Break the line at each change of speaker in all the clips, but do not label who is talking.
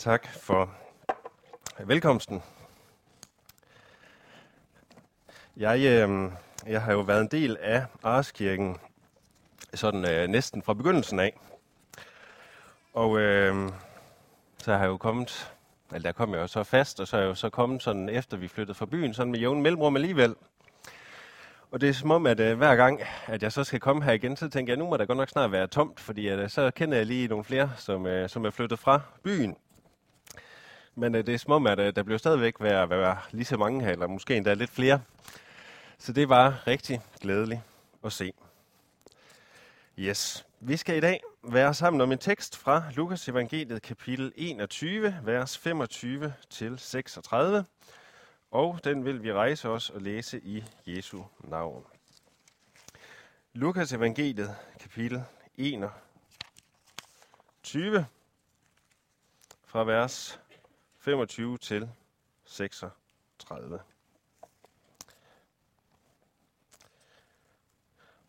Tak for velkomsten. Jeg, øh, jeg har jo været en del af Arskirken sådan øh, næsten fra begyndelsen af. Og øh, så har jeg jo kommet, eller der kom jeg jo så fast, og så er jeg jo så kommet sådan efter vi flyttede fra byen, sådan med jævn mellemrum alligevel. Og det er som om, at øh, hver gang, at jeg så skal komme her igen, så tænker jeg, nu må der godt nok snart være tomt, fordi at, øh, så kender jeg lige nogle flere, som, øh, som er flyttet fra byen. Men øh, det er som om, at øh, der bliver stadigvæk være, være lige så mange her, eller måske endda lidt flere. Så det var rigtig glædeligt at se. Yes. Vi skal i dag være sammen om en tekst fra Lukas evangeliet kapitel 21, vers 25 til 36. Og den vil vi rejse os og læse i Jesu navn. Lukas evangeliet kapitel 21 fra vers 25 til 36.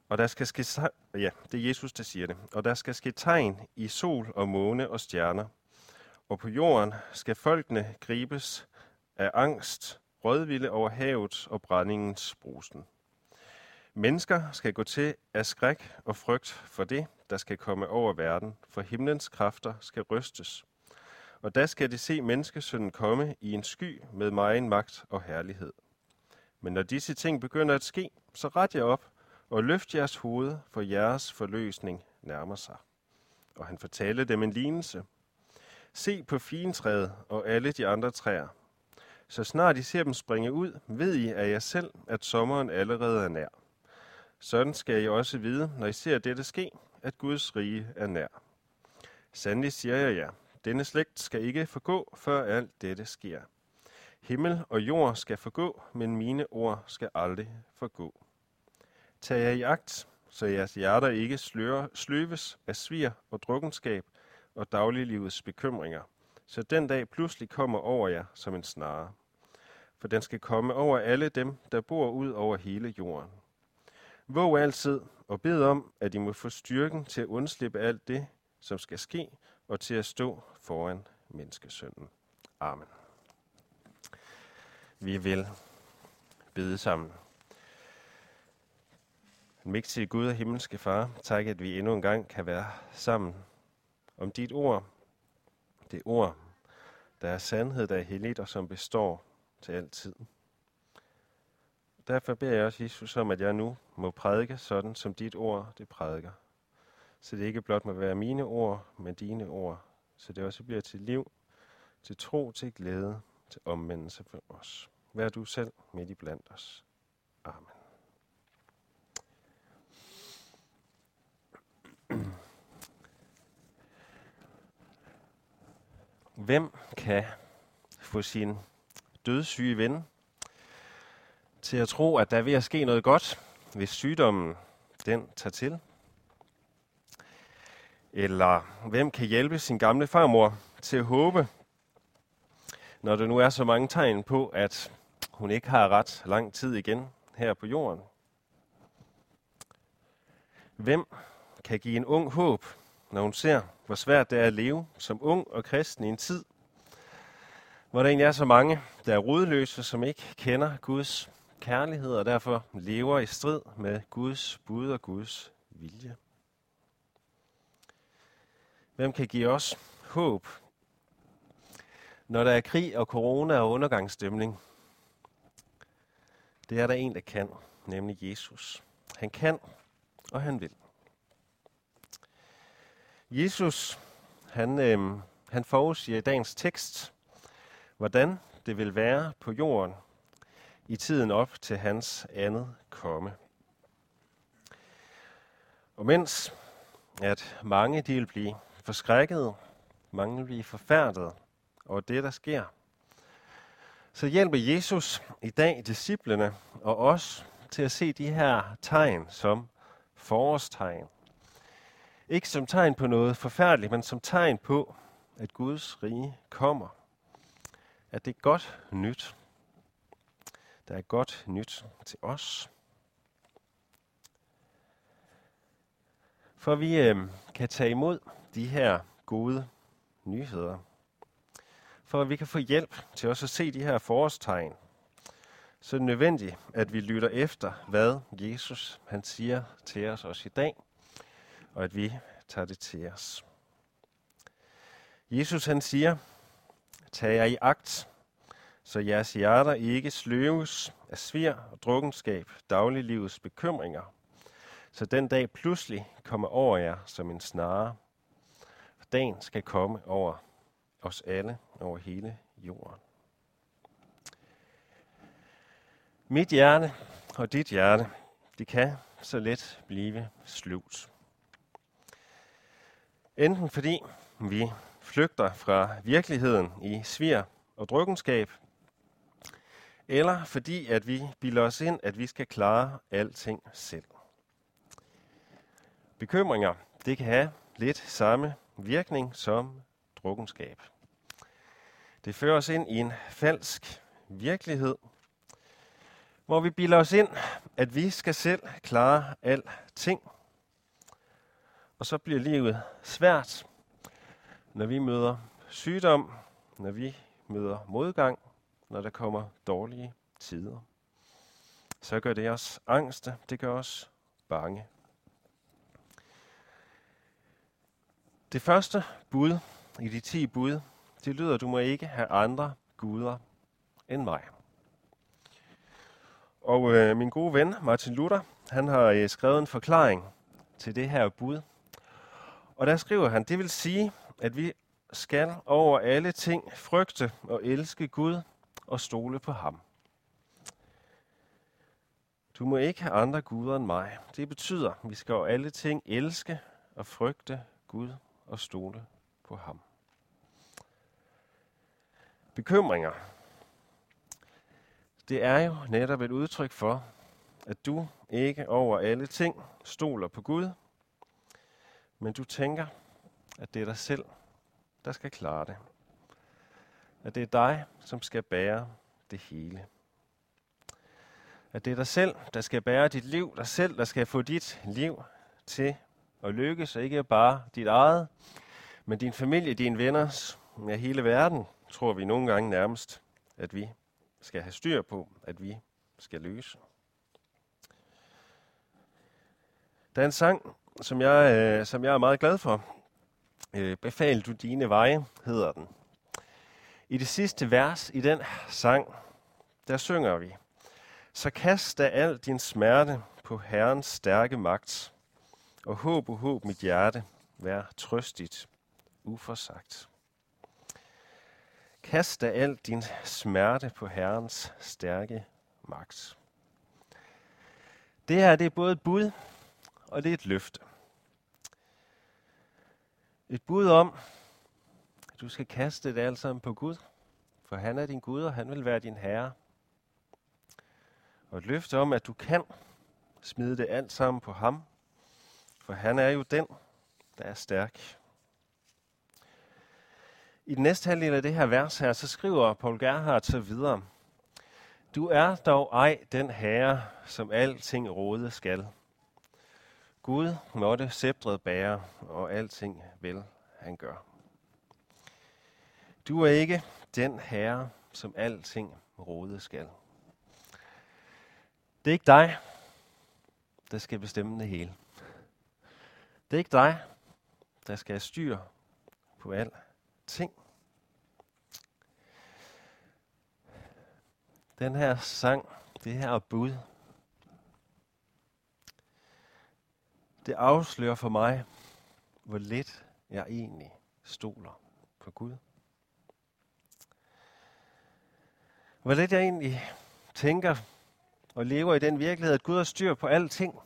Og der skal ske, ja, det er Jesus, der siger det. Og der skal ske tegn i sol og måne og stjerner. Og på jorden skal folkene gribes af angst, rødvilde over havet og brændingens brusen. Mennesker skal gå til af skræk og frygt for det, der skal komme over verden, for himlens kræfter skal rystes. Og da skal de se menneskesønnen komme i en sky med megen magt og herlighed. Men når disse ting begynder at ske, så ret jer op og løft jeres hoved, for jeres forløsning nærmer sig. Og han fortalte dem en lignelse. Se på fintræet og alle de andre træer. Så snart I ser dem springe ud, ved I af jer selv, at sommeren allerede er nær. Sådan skal I også vide, når I ser dette ske, at Guds rige er nær. Sandelig siger jeg jer, denne slægt skal ikke forgå, før alt dette sker. Himmel og jord skal forgå, men mine ord skal aldrig forgå. Tag jer i agt, så jeres hjerter ikke slører, sløves af svir og drukkenskab og dagliglivets bekymringer, så den dag pludselig kommer over jer som en snare. For den skal komme over alle dem, der bor ud over hele jorden. Våg altid og bed om, at I må få styrken til at undslippe alt det, som skal ske, og til at stå foran menneskesønnen. Amen. Vi vil bede sammen. Mægtige Gud og himmelske Far, tak at vi endnu en gang kan være sammen om dit ord. Det ord, der er sandhed, der er helligt og som består til altid. Derfor beder jeg også, Jesus, om, at jeg nu må prædike sådan, som dit ord det prædiker. Så det ikke blot må være mine ord, men dine ord. Så det også bliver til liv, til tro, til glæde, til omvendelse for os. Vær du selv midt i blandt os. Amen. Hvem kan få sin dødssyge ven til at tro, at der er ved at ske noget godt, hvis sygdommen den tager til? Eller hvem kan hjælpe sin gamle farmor til at håbe, når der nu er så mange tegn på, at hun ikke har ret lang tid igen her på jorden? Hvem kan give en ung håb, når hun ser, hvor svært det er at leve som ung og kristen i en tid, hvor der egentlig er så mange, der er rodløse, som ikke kender Guds kærlighed og derfor lever i strid med Guds bud og Guds vilje. Hvem kan give os håb, når der er krig og corona og undergangsstemning? Det er der en, der kan, nemlig Jesus. Han kan, og han vil. Jesus, han, øh, han forudsiger i dagens tekst, hvordan det vil være på jorden i tiden op til hans andet komme. Og mens at mange de vil blive forskrækket, mange vil blive forfærdet over det, der sker, så hjælper Jesus i dag disciplene og os til at se de her tegn som forårstegn. Ikke som tegn på noget forfærdeligt, men som tegn på, at Guds rige kommer. At det er godt nyt. Der er godt nyt til os. For vi øh, kan tage imod de her gode nyheder. for at vi kan få hjælp til også at se de her forårstegn, så er det nødvendigt, at vi lytter efter, hvad Jesus han siger til os også i dag, og at vi tager det til os. Jesus han siger, tag jer i agt, så jeres hjerter ikke sløves af svir og drukkenskab, dagliglivets bekymringer, så den dag pludselig kommer over jer som en snare. Dagen skal komme over os alle, over hele jorden. Mit hjerte og dit hjerte, det kan så let blive slut. Enten fordi vi flygter fra virkeligheden i svir og drukkenskab, eller fordi at vi bilder os ind, at vi skal klare alting selv. Bekymringer, det kan have lidt samme virkning som drukkenskab. Det fører os ind i en falsk virkelighed, hvor vi bilder os ind, at vi skal selv klare alting. Og så bliver livet svært, når vi møder sygdom, når vi møder modgang, når der kommer dårlige tider. Så gør det os angste, det gør os bange. Det første bud i de ti bud, det lyder, du må ikke have andre guder end mig. Og øh, min gode ven Martin Luther, han har øh, skrevet en forklaring til det her bud. Og der skriver han, det vil sige, at vi skal over alle ting frygte og elske Gud og stole på ham. Du må ikke have andre guder end mig. Det betyder, at vi skal over alle ting elske og frygte Gud og stole på ham. Bekymringer. Det er jo netop et udtryk for, at du ikke over alle ting stoler på Gud, men du tænker, at det er dig selv, der skal klare det. At det er dig, som skal bære det hele. At det er dig selv, der skal bære dit liv, dig selv, der skal få dit liv til og lykkes, og ikke bare dit eget, men din familie, dine venner, ja, hele verden, tror vi nogle gange nærmest, at vi skal have styr på, at vi skal løse. Der er en sang, som jeg, øh, som jeg er meget glad for. Øh, Befal du dine veje, hedder den. I det sidste vers i den sang, der synger vi, Så kast da al din smerte på Herrens stærke magt, og håb og håb mit hjerte, vær trøstigt, uforsagt. Kast da al din smerte på Herrens stærke magt. Det her det er både et bud, og det er et løfte. Et bud om, at du skal kaste det alt sammen på Gud, for han er din Gud, og han vil være din Herre. Og et løfte om, at du kan smide det alt sammen på ham, for han er jo den, der er stærk. I den næste halvdel af det her vers her, så skriver Paul Gerhardt så videre. Du er dog ej den herre, som alting råde skal. Gud måtte sceptret bære, og alting vel han gør. Du er ikke den herre, som alting råde skal. Det er ikke dig, der skal bestemme det hele. Det er ikke dig, der skal have styr på alt ting. Den her sang, det her bud, det afslører for mig, hvor lidt jeg egentlig stoler på Gud. Hvor lidt jeg egentlig tænker og lever i den virkelighed, at Gud har styr på alting.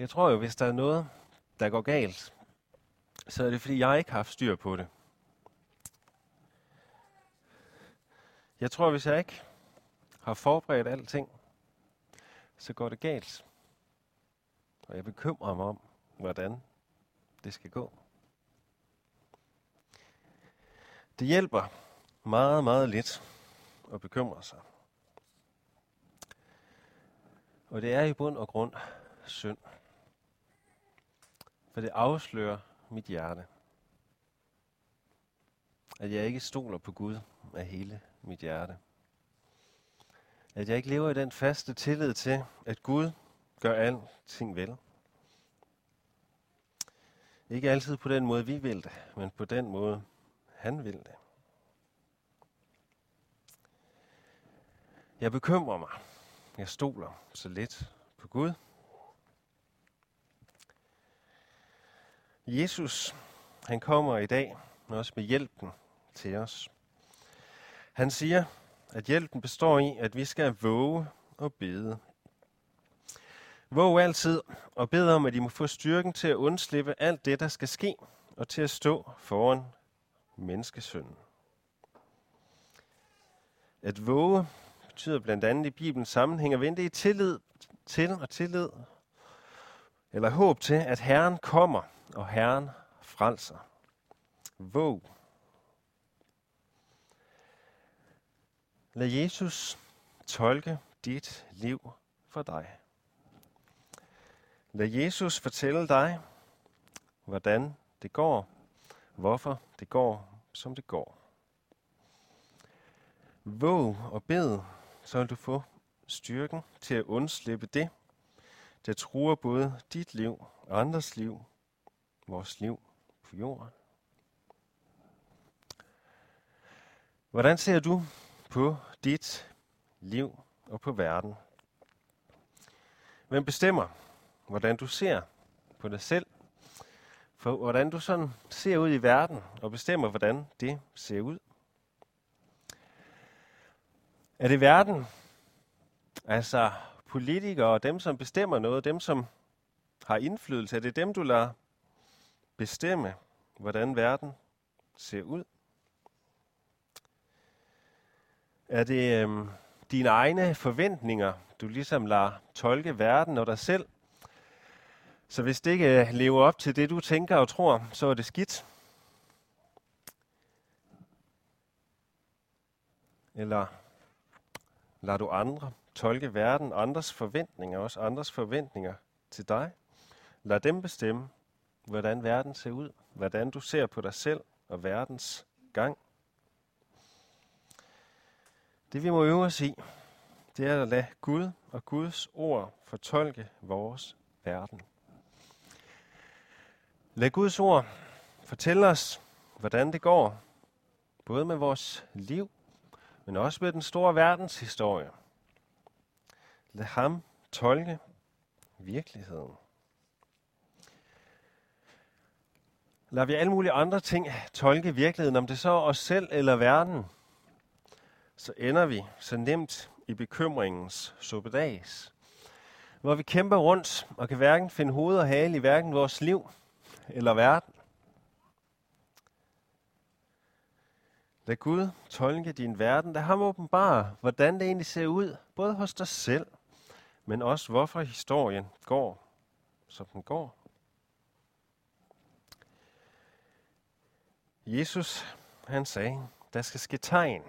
Jeg tror jo, hvis der er noget, der går galt, så er det fordi, jeg ikke har haft styr på det. Jeg tror, hvis jeg ikke har forberedt alting, så går det galt. Og jeg bekymrer mig om, hvordan det skal gå. Det hjælper meget, meget lidt at bekymre sig. Og det er i bund og grund synd. For det afslører mit hjerte. At jeg ikke stoler på Gud af hele mit hjerte. At jeg ikke lever i den faste tillid til, at Gud gør alting vel. Ikke altid på den måde, vi vil det, men på den måde, han vil det. Jeg bekymrer mig. Jeg stoler så lidt på Gud. Jesus, han kommer i dag også med hjælpen til os. Han siger, at hjælpen består i, at vi skal våge og bede. Våg altid og bed om, at I må få styrken til at undslippe alt det, der skal ske, og til at stå foran menneskesønnen. At våge betyder blandt andet i Bibelens sammenhæng at vente i tillid til og tillid, eller håb til, at Herren kommer, og Herren frelser. Våg. Lad Jesus tolke dit liv for dig. Lad Jesus fortælle dig, hvordan det går, hvorfor det går, som det går. Våg og bed, så vil du få styrken til at undslippe det, der truer både dit liv og andres liv, vores liv på jorden. Hvordan ser du på dit liv og på verden? Hvem bestemmer, hvordan du ser på dig selv, for hvordan du sådan ser ud i verden, og bestemmer, hvordan det ser ud. Er det verden, altså politikere og dem, som bestemmer noget, dem, som har indflydelse, er det dem, du lader bestemme, hvordan verden ser ud? Er det øhm, dine egne forventninger, du ligesom lader tolke verden og dig selv, så hvis det ikke øh, lever op til det, du tænker og tror, så er det skidt. Eller lader du andre tolke verden, andres forventninger, også andres forventninger til dig. Lad dem bestemme, hvordan verden ser ud, hvordan du ser på dig selv og verdens gang. Det vi må øve os i, det er at lade Gud og Guds ord fortolke vores verden. Lad Guds ord fortælle os, hvordan det går, både med vores liv, men også med den store verdenshistorie. Lad ham tolke virkeligheden. Lader vi alle mulige andre ting tolke virkeligheden, om det så er os selv eller verden, så ender vi så nemt i bekymringens suppedags, hvor vi kæmper rundt og kan hverken finde hoved og hale i hverken vores liv eller verden. Lad Gud tolke din verden. Lad ham åbenbare, hvordan det egentlig ser ud, både hos dig selv, men også hvorfor historien går, som den går. Jesus, han sagde, der skal ske tegn.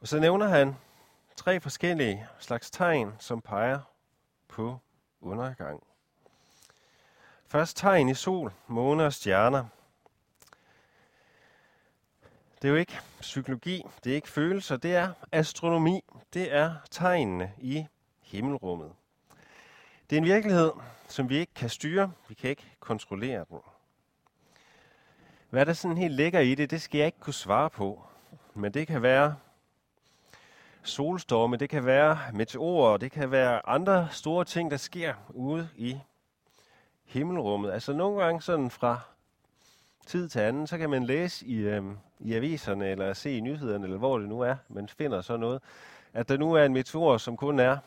Og så nævner han tre forskellige slags tegn, som peger på undergang. Først tegn i sol, måne og stjerner. Det er jo ikke psykologi, det er ikke følelser, det er astronomi. Det er tegnene i himmelrummet. Det er en virkelighed, som vi ikke kan styre, vi kan ikke kontrollere den. Hvad der sådan helt ligger i det, det skal jeg ikke kunne svare på. Men det kan være solstorme, det kan være meteorer, det kan være andre store ting, der sker ude i himmelrummet. Altså nogle gange sådan fra tid til anden, så kan man læse i, øh, i aviserne, eller se i nyhederne, eller hvor det nu er, man finder så noget, at der nu er en meteor, som kun er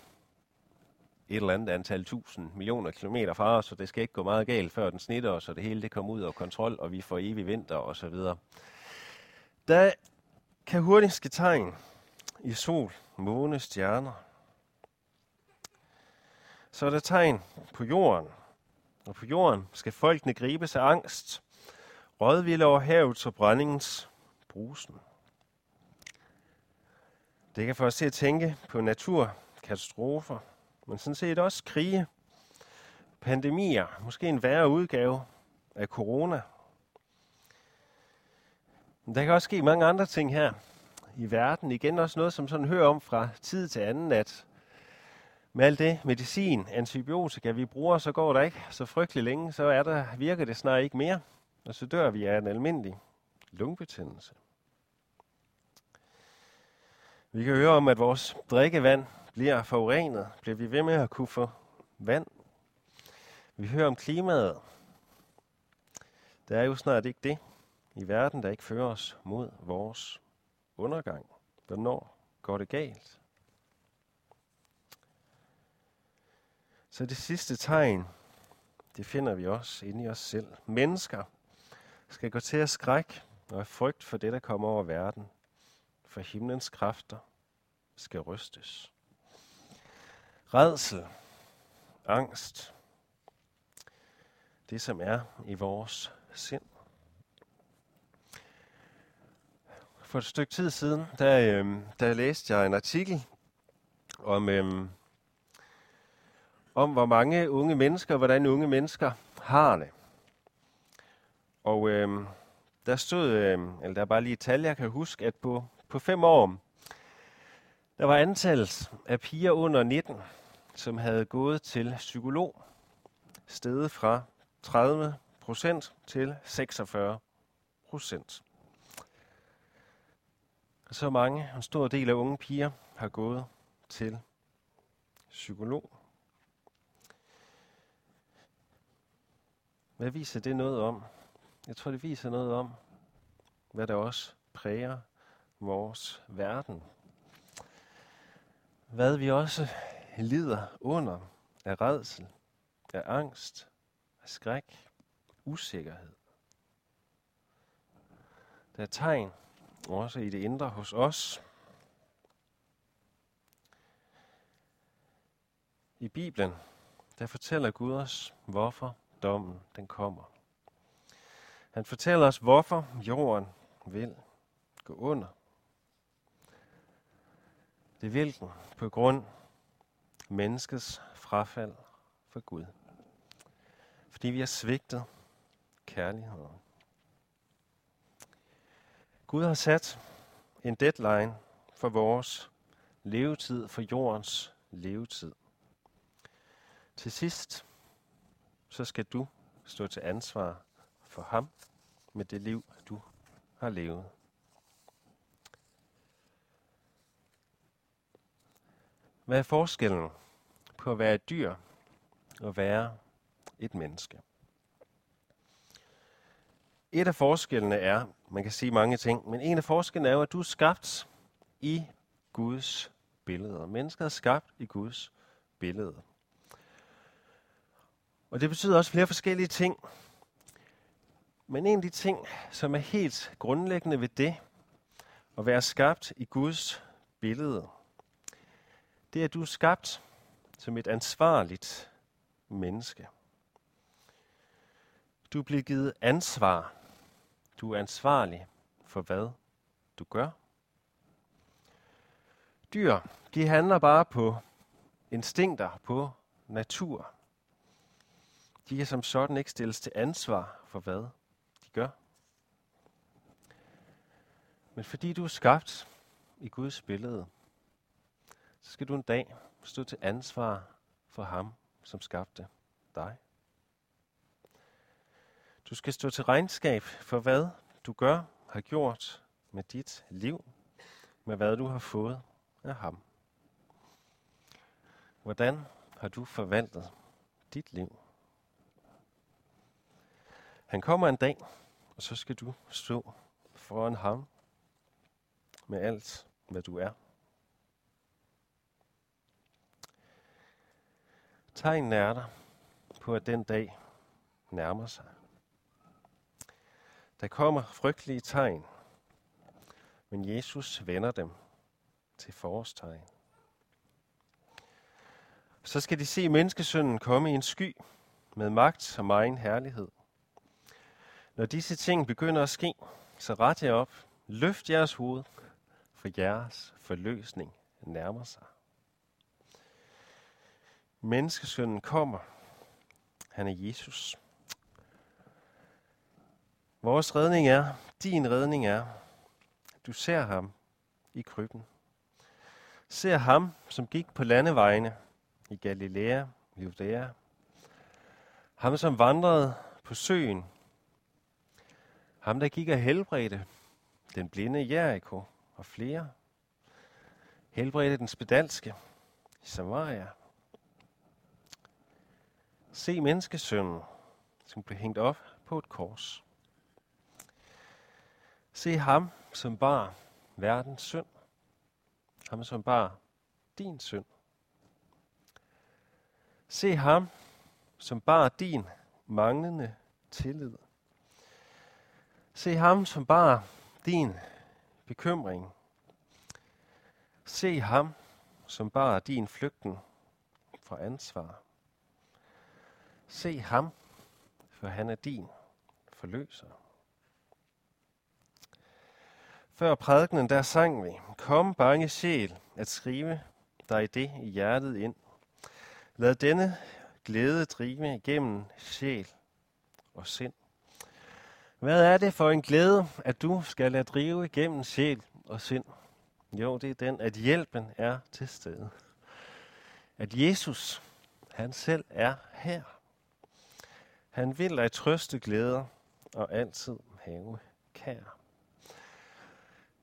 et eller andet antal tusind millioner kilometer fra os, så det skal ikke gå meget galt, før den snitter os, og det hele det kommer ud af kontrol, og vi får evig vinter og så videre. Der kan hurtigt ske tegn i sol, måne, stjerner. Så er der tegn på jorden, og på jorden skal folkene gribes af angst, rådvilde over havets og brændingens brusen. Det kan få os til at tænke på naturkatastrofer, men sådan set også krige, pandemier, måske en værre udgave, af corona. Men der kan også ske mange andre ting her i verden. Igen også noget, som sådan hører om fra tid til anden, at med alt det medicin, antibiotika, vi bruger, så går der ikke så frygtelig længe, så er der, virker det snart ikke mere, og så dør vi af en almindelig lungebetændelse. Vi kan høre om, at vores drikkevand bliver forurenet. Bliver vi ved med at kunne få vand? Vi hører om klimaet. Der er jo snart ikke det i verden, der ikke fører os mod vores undergang. Hvornår går det galt? Så det sidste tegn, det finder vi også inde i os selv. Mennesker skal gå til at skræk og frygt for det, der kommer over verden. For himlens kræfter skal rystes. Redsel, angst, det som er i vores sind. For et stykke tid siden, der, øh, der læste jeg en artikel om, øh, om hvor mange unge mennesker, hvordan unge mennesker har det. Og øh, der stod, øh, eller der er bare lige et tal, jeg kan huske, at på, på fem år, der var antallet af piger under 19, som havde gået til psykolog, steget fra 30 procent til 46 procent. Så mange, en stor del af unge piger, har gået til psykolog. Hvad viser det noget om? Jeg tror, det viser noget om, hvad der også præger vores verden. Hvad vi også lider under af redsel, af angst, af skræk, usikkerhed. Der er tegn også i det indre hos os. I Bibelen, der fortæller Gud os, hvorfor dommen den kommer. Han fortæller os, hvorfor jorden vil gå under. Det vil den på grund menneskets frafald for Gud. Fordi vi har svigtet kærligheden. Gud har sat en deadline for vores levetid, for jordens levetid. Til sidst, så skal du stå til ansvar for ham med det liv, du har levet. Hvad er forskellen på at være et dyr og være et menneske? Et af forskellene er, man kan sige mange ting, men en af forskellene er jo, at du er skabt i Guds billede. Mennesket er skabt i Guds billede. Og det betyder også flere forskellige ting. Men en af de ting, som er helt grundlæggende ved det, at være skabt i Guds billede, det er, at du er skabt som et ansvarligt menneske. Du bliver givet ansvar. Du er ansvarlig for hvad du gør. Dyr, de handler bare på instinkter, på natur. De kan som sådan ikke stilles til ansvar for hvad de gør. Men fordi du er skabt i Guds billede, så skal du en dag stå til ansvar for ham, som skabte dig. Du skal stå til regnskab for hvad du gør, har gjort med dit liv, med hvad du har fået af ham. Hvordan har du forvaltet dit liv? Han kommer en dag, og så skal du stå foran ham med alt, hvad du er. Tegnen er der på, at den dag nærmer sig. Der kommer frygtelige tegn, men Jesus vender dem til forårstegn. Så skal de se menneskesønnen komme i en sky med magt og megen herlighed. Når disse ting begynder at ske, så ret jer op, løft jeres hoved, for jeres forløsning nærmer sig. Menneskesønnen kommer. Han er Jesus. Vores redning er, din redning er, du ser ham i krybben. Ser ham, som gik på landevejene i Galilea, Judæa. Ham, som vandrede på søen. Ham, der gik og helbredte den blinde Jericho og flere. Helbredte den spedalske i Samaria. Se menneskesønnen, som blev hængt op på et kors. Se ham, som bar verdens synd. Ham, som bar din synd. Se ham, som bar din manglende tillid. Se ham, som bar din bekymring. Se ham, som bar din flygten fra ansvar. Se ham, for han er din forløser. Før prædikenen, der sang vi, Kom bange sjæl, at skrive dig det i hjertet ind. Lad denne glæde drive igennem sjæl og sind. Hvad er det for en glæde, at du skal lade drive igennem sjæl og sind? Jo, det er den, at hjælpen er til stede. At Jesus, han selv er her. Han vil dig trøste glæder og altid have kær.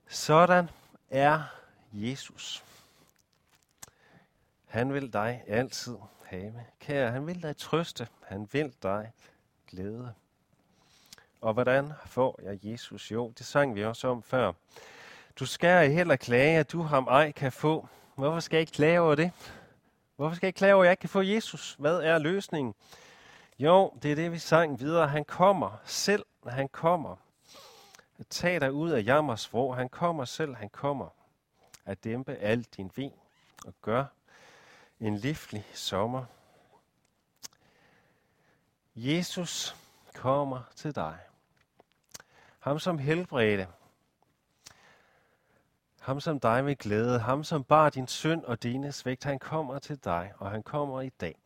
Sådan er Jesus. Han vil dig altid have kær. Han vil dig trøste. Han vil dig glæde. Og hvordan får jeg Jesus? Jo, det sang vi også om før. Du skal heller klage, at du ham ej kan få. Hvorfor skal jeg ikke klage over det? Hvorfor skal jeg ikke klage over, at jeg ikke kan få Jesus? Hvad er løsningen? Jo, det er det, vi sang videre. Han kommer selv. Han kommer. Tag dig ud af jammers vrå. Han kommer selv. Han kommer at dæmpe al din vin og gør en livlig sommer. Jesus kommer til dig. Ham som helbredte. Ham som dig med glæde. Ham som bar din synd og dine svigt. Han kommer til dig, og han kommer i dag.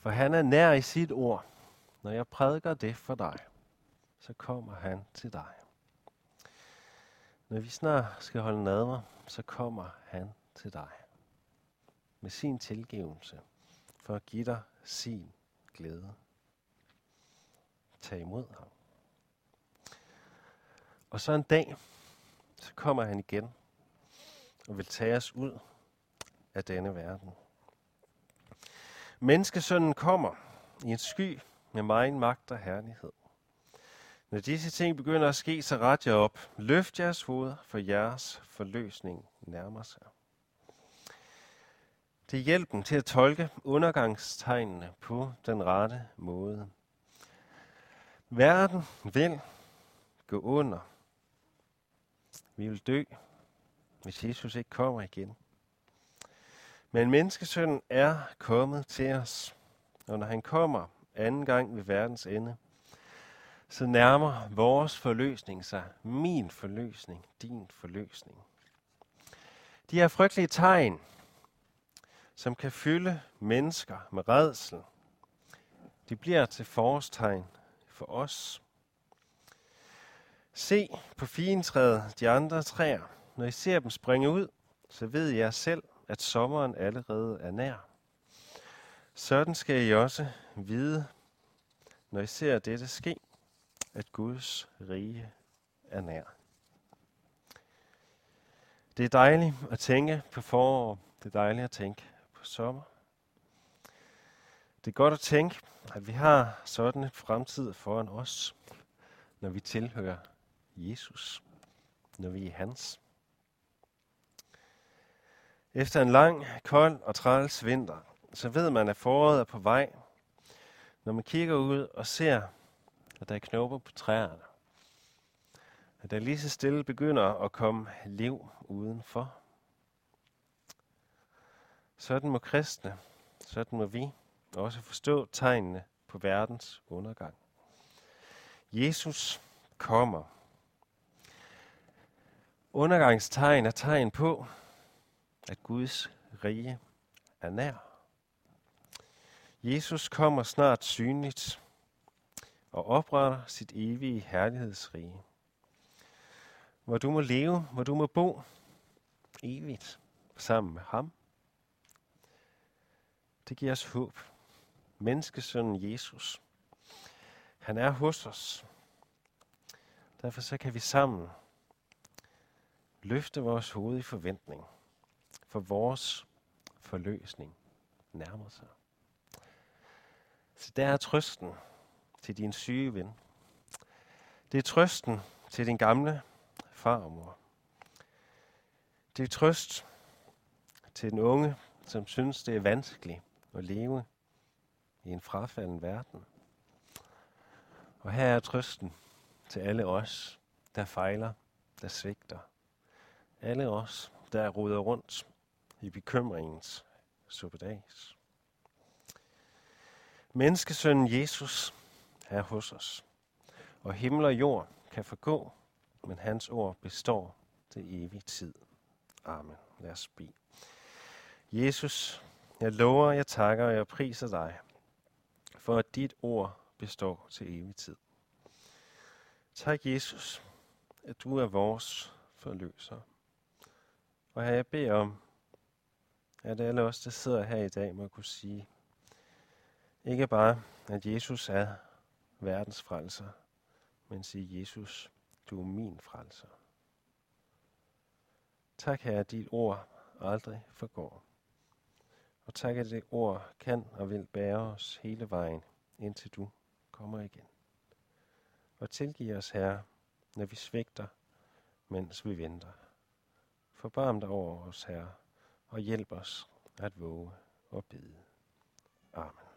For han er nær i sit ord. Når jeg prædiker det for dig, så kommer han til dig. Når vi snart skal holde nadver, så kommer han til dig med sin tilgivelse for at give dig sin glæde. Tag imod ham. Og så en dag, så kommer han igen og vil tage os ud af denne verden. Menneskesønnen kommer i en sky med megen magt og herlighed. Når disse ting begynder at ske, så ret jer op. Løft jeres hoved, for jeres forløsning nærmer sig. Det er hjælpen til at tolke undergangstegnene på den rette måde. Verden vil gå under. Vi vil dø, hvis Jesus ikke kommer igen. Men menneskesønnen er kommet til os, og når han kommer anden gang ved verdens ende, så nærmer vores forløsning sig min forløsning, din forløsning. De her frygtelige tegn, som kan fylde mennesker med redsel, de bliver til forårstegn for os. Se på fintræet, de andre træer. Når I ser dem springe ud, så ved jeg selv, at sommeren allerede er nær. Sådan skal I også vide, når I ser dette ske, at Guds rige er nær. Det er dejligt at tænke på forår. Det er dejligt at tænke på sommer. Det er godt at tænke, at vi har sådan en fremtid foran os, når vi tilhører Jesus, når vi er hans. Efter en lang, kold og træls vinter, så ved man, at foråret er på vej, når man kigger ud og ser, at der er knopper på træerne. At der lige så stille begynder at komme liv udenfor. Sådan må kristne, sådan må vi også forstå tegnene på verdens undergang. Jesus kommer. Undergangstegn er tegn på, at Guds rige er nær. Jesus kommer snart synligt, og opretter sit evige herlighedsrige. Hvor du må leve, hvor du må bo evigt sammen med ham. Det giver os håb. Menneskesønnen Jesus, han er hos os. Derfor så kan vi sammen løfte vores hoved i forventning, for vores forløsning nærmer sig. Så der er trøsten til din syge ven. Det er trøsten til din gamle far og mor. Det er trøst til den unge, som synes, det er vanskeligt at leve i en frafalden verden. Og her er trøsten til alle os, der fejler, der svigter. Alle os, der roder rundt i bekymringens suppedags. Menneskesønnen Jesus er hos os, og himmel og jord kan forgå, men hans ord består til evig tid. Amen. Lad os bede. Jesus, jeg lover, jeg takker og jeg priser dig, for at dit ord består til evig tid. Tak, Jesus, at du er vores forløser. Og her jeg beder om, at alle os, der sidder her i dag, må kunne sige, ikke bare, at Jesus er verdens frelser, men sige, Jesus, du er min frelser. Tak, Herre, at dit ord aldrig forgår. Og tak, at det ord kan og vil bære os hele vejen, indtil du kommer igen. Og tilgiv os, Herre, når vi svigter, mens vi venter. Forbarm dig over os, Herre, og hjælp os at våge og bede. Amen.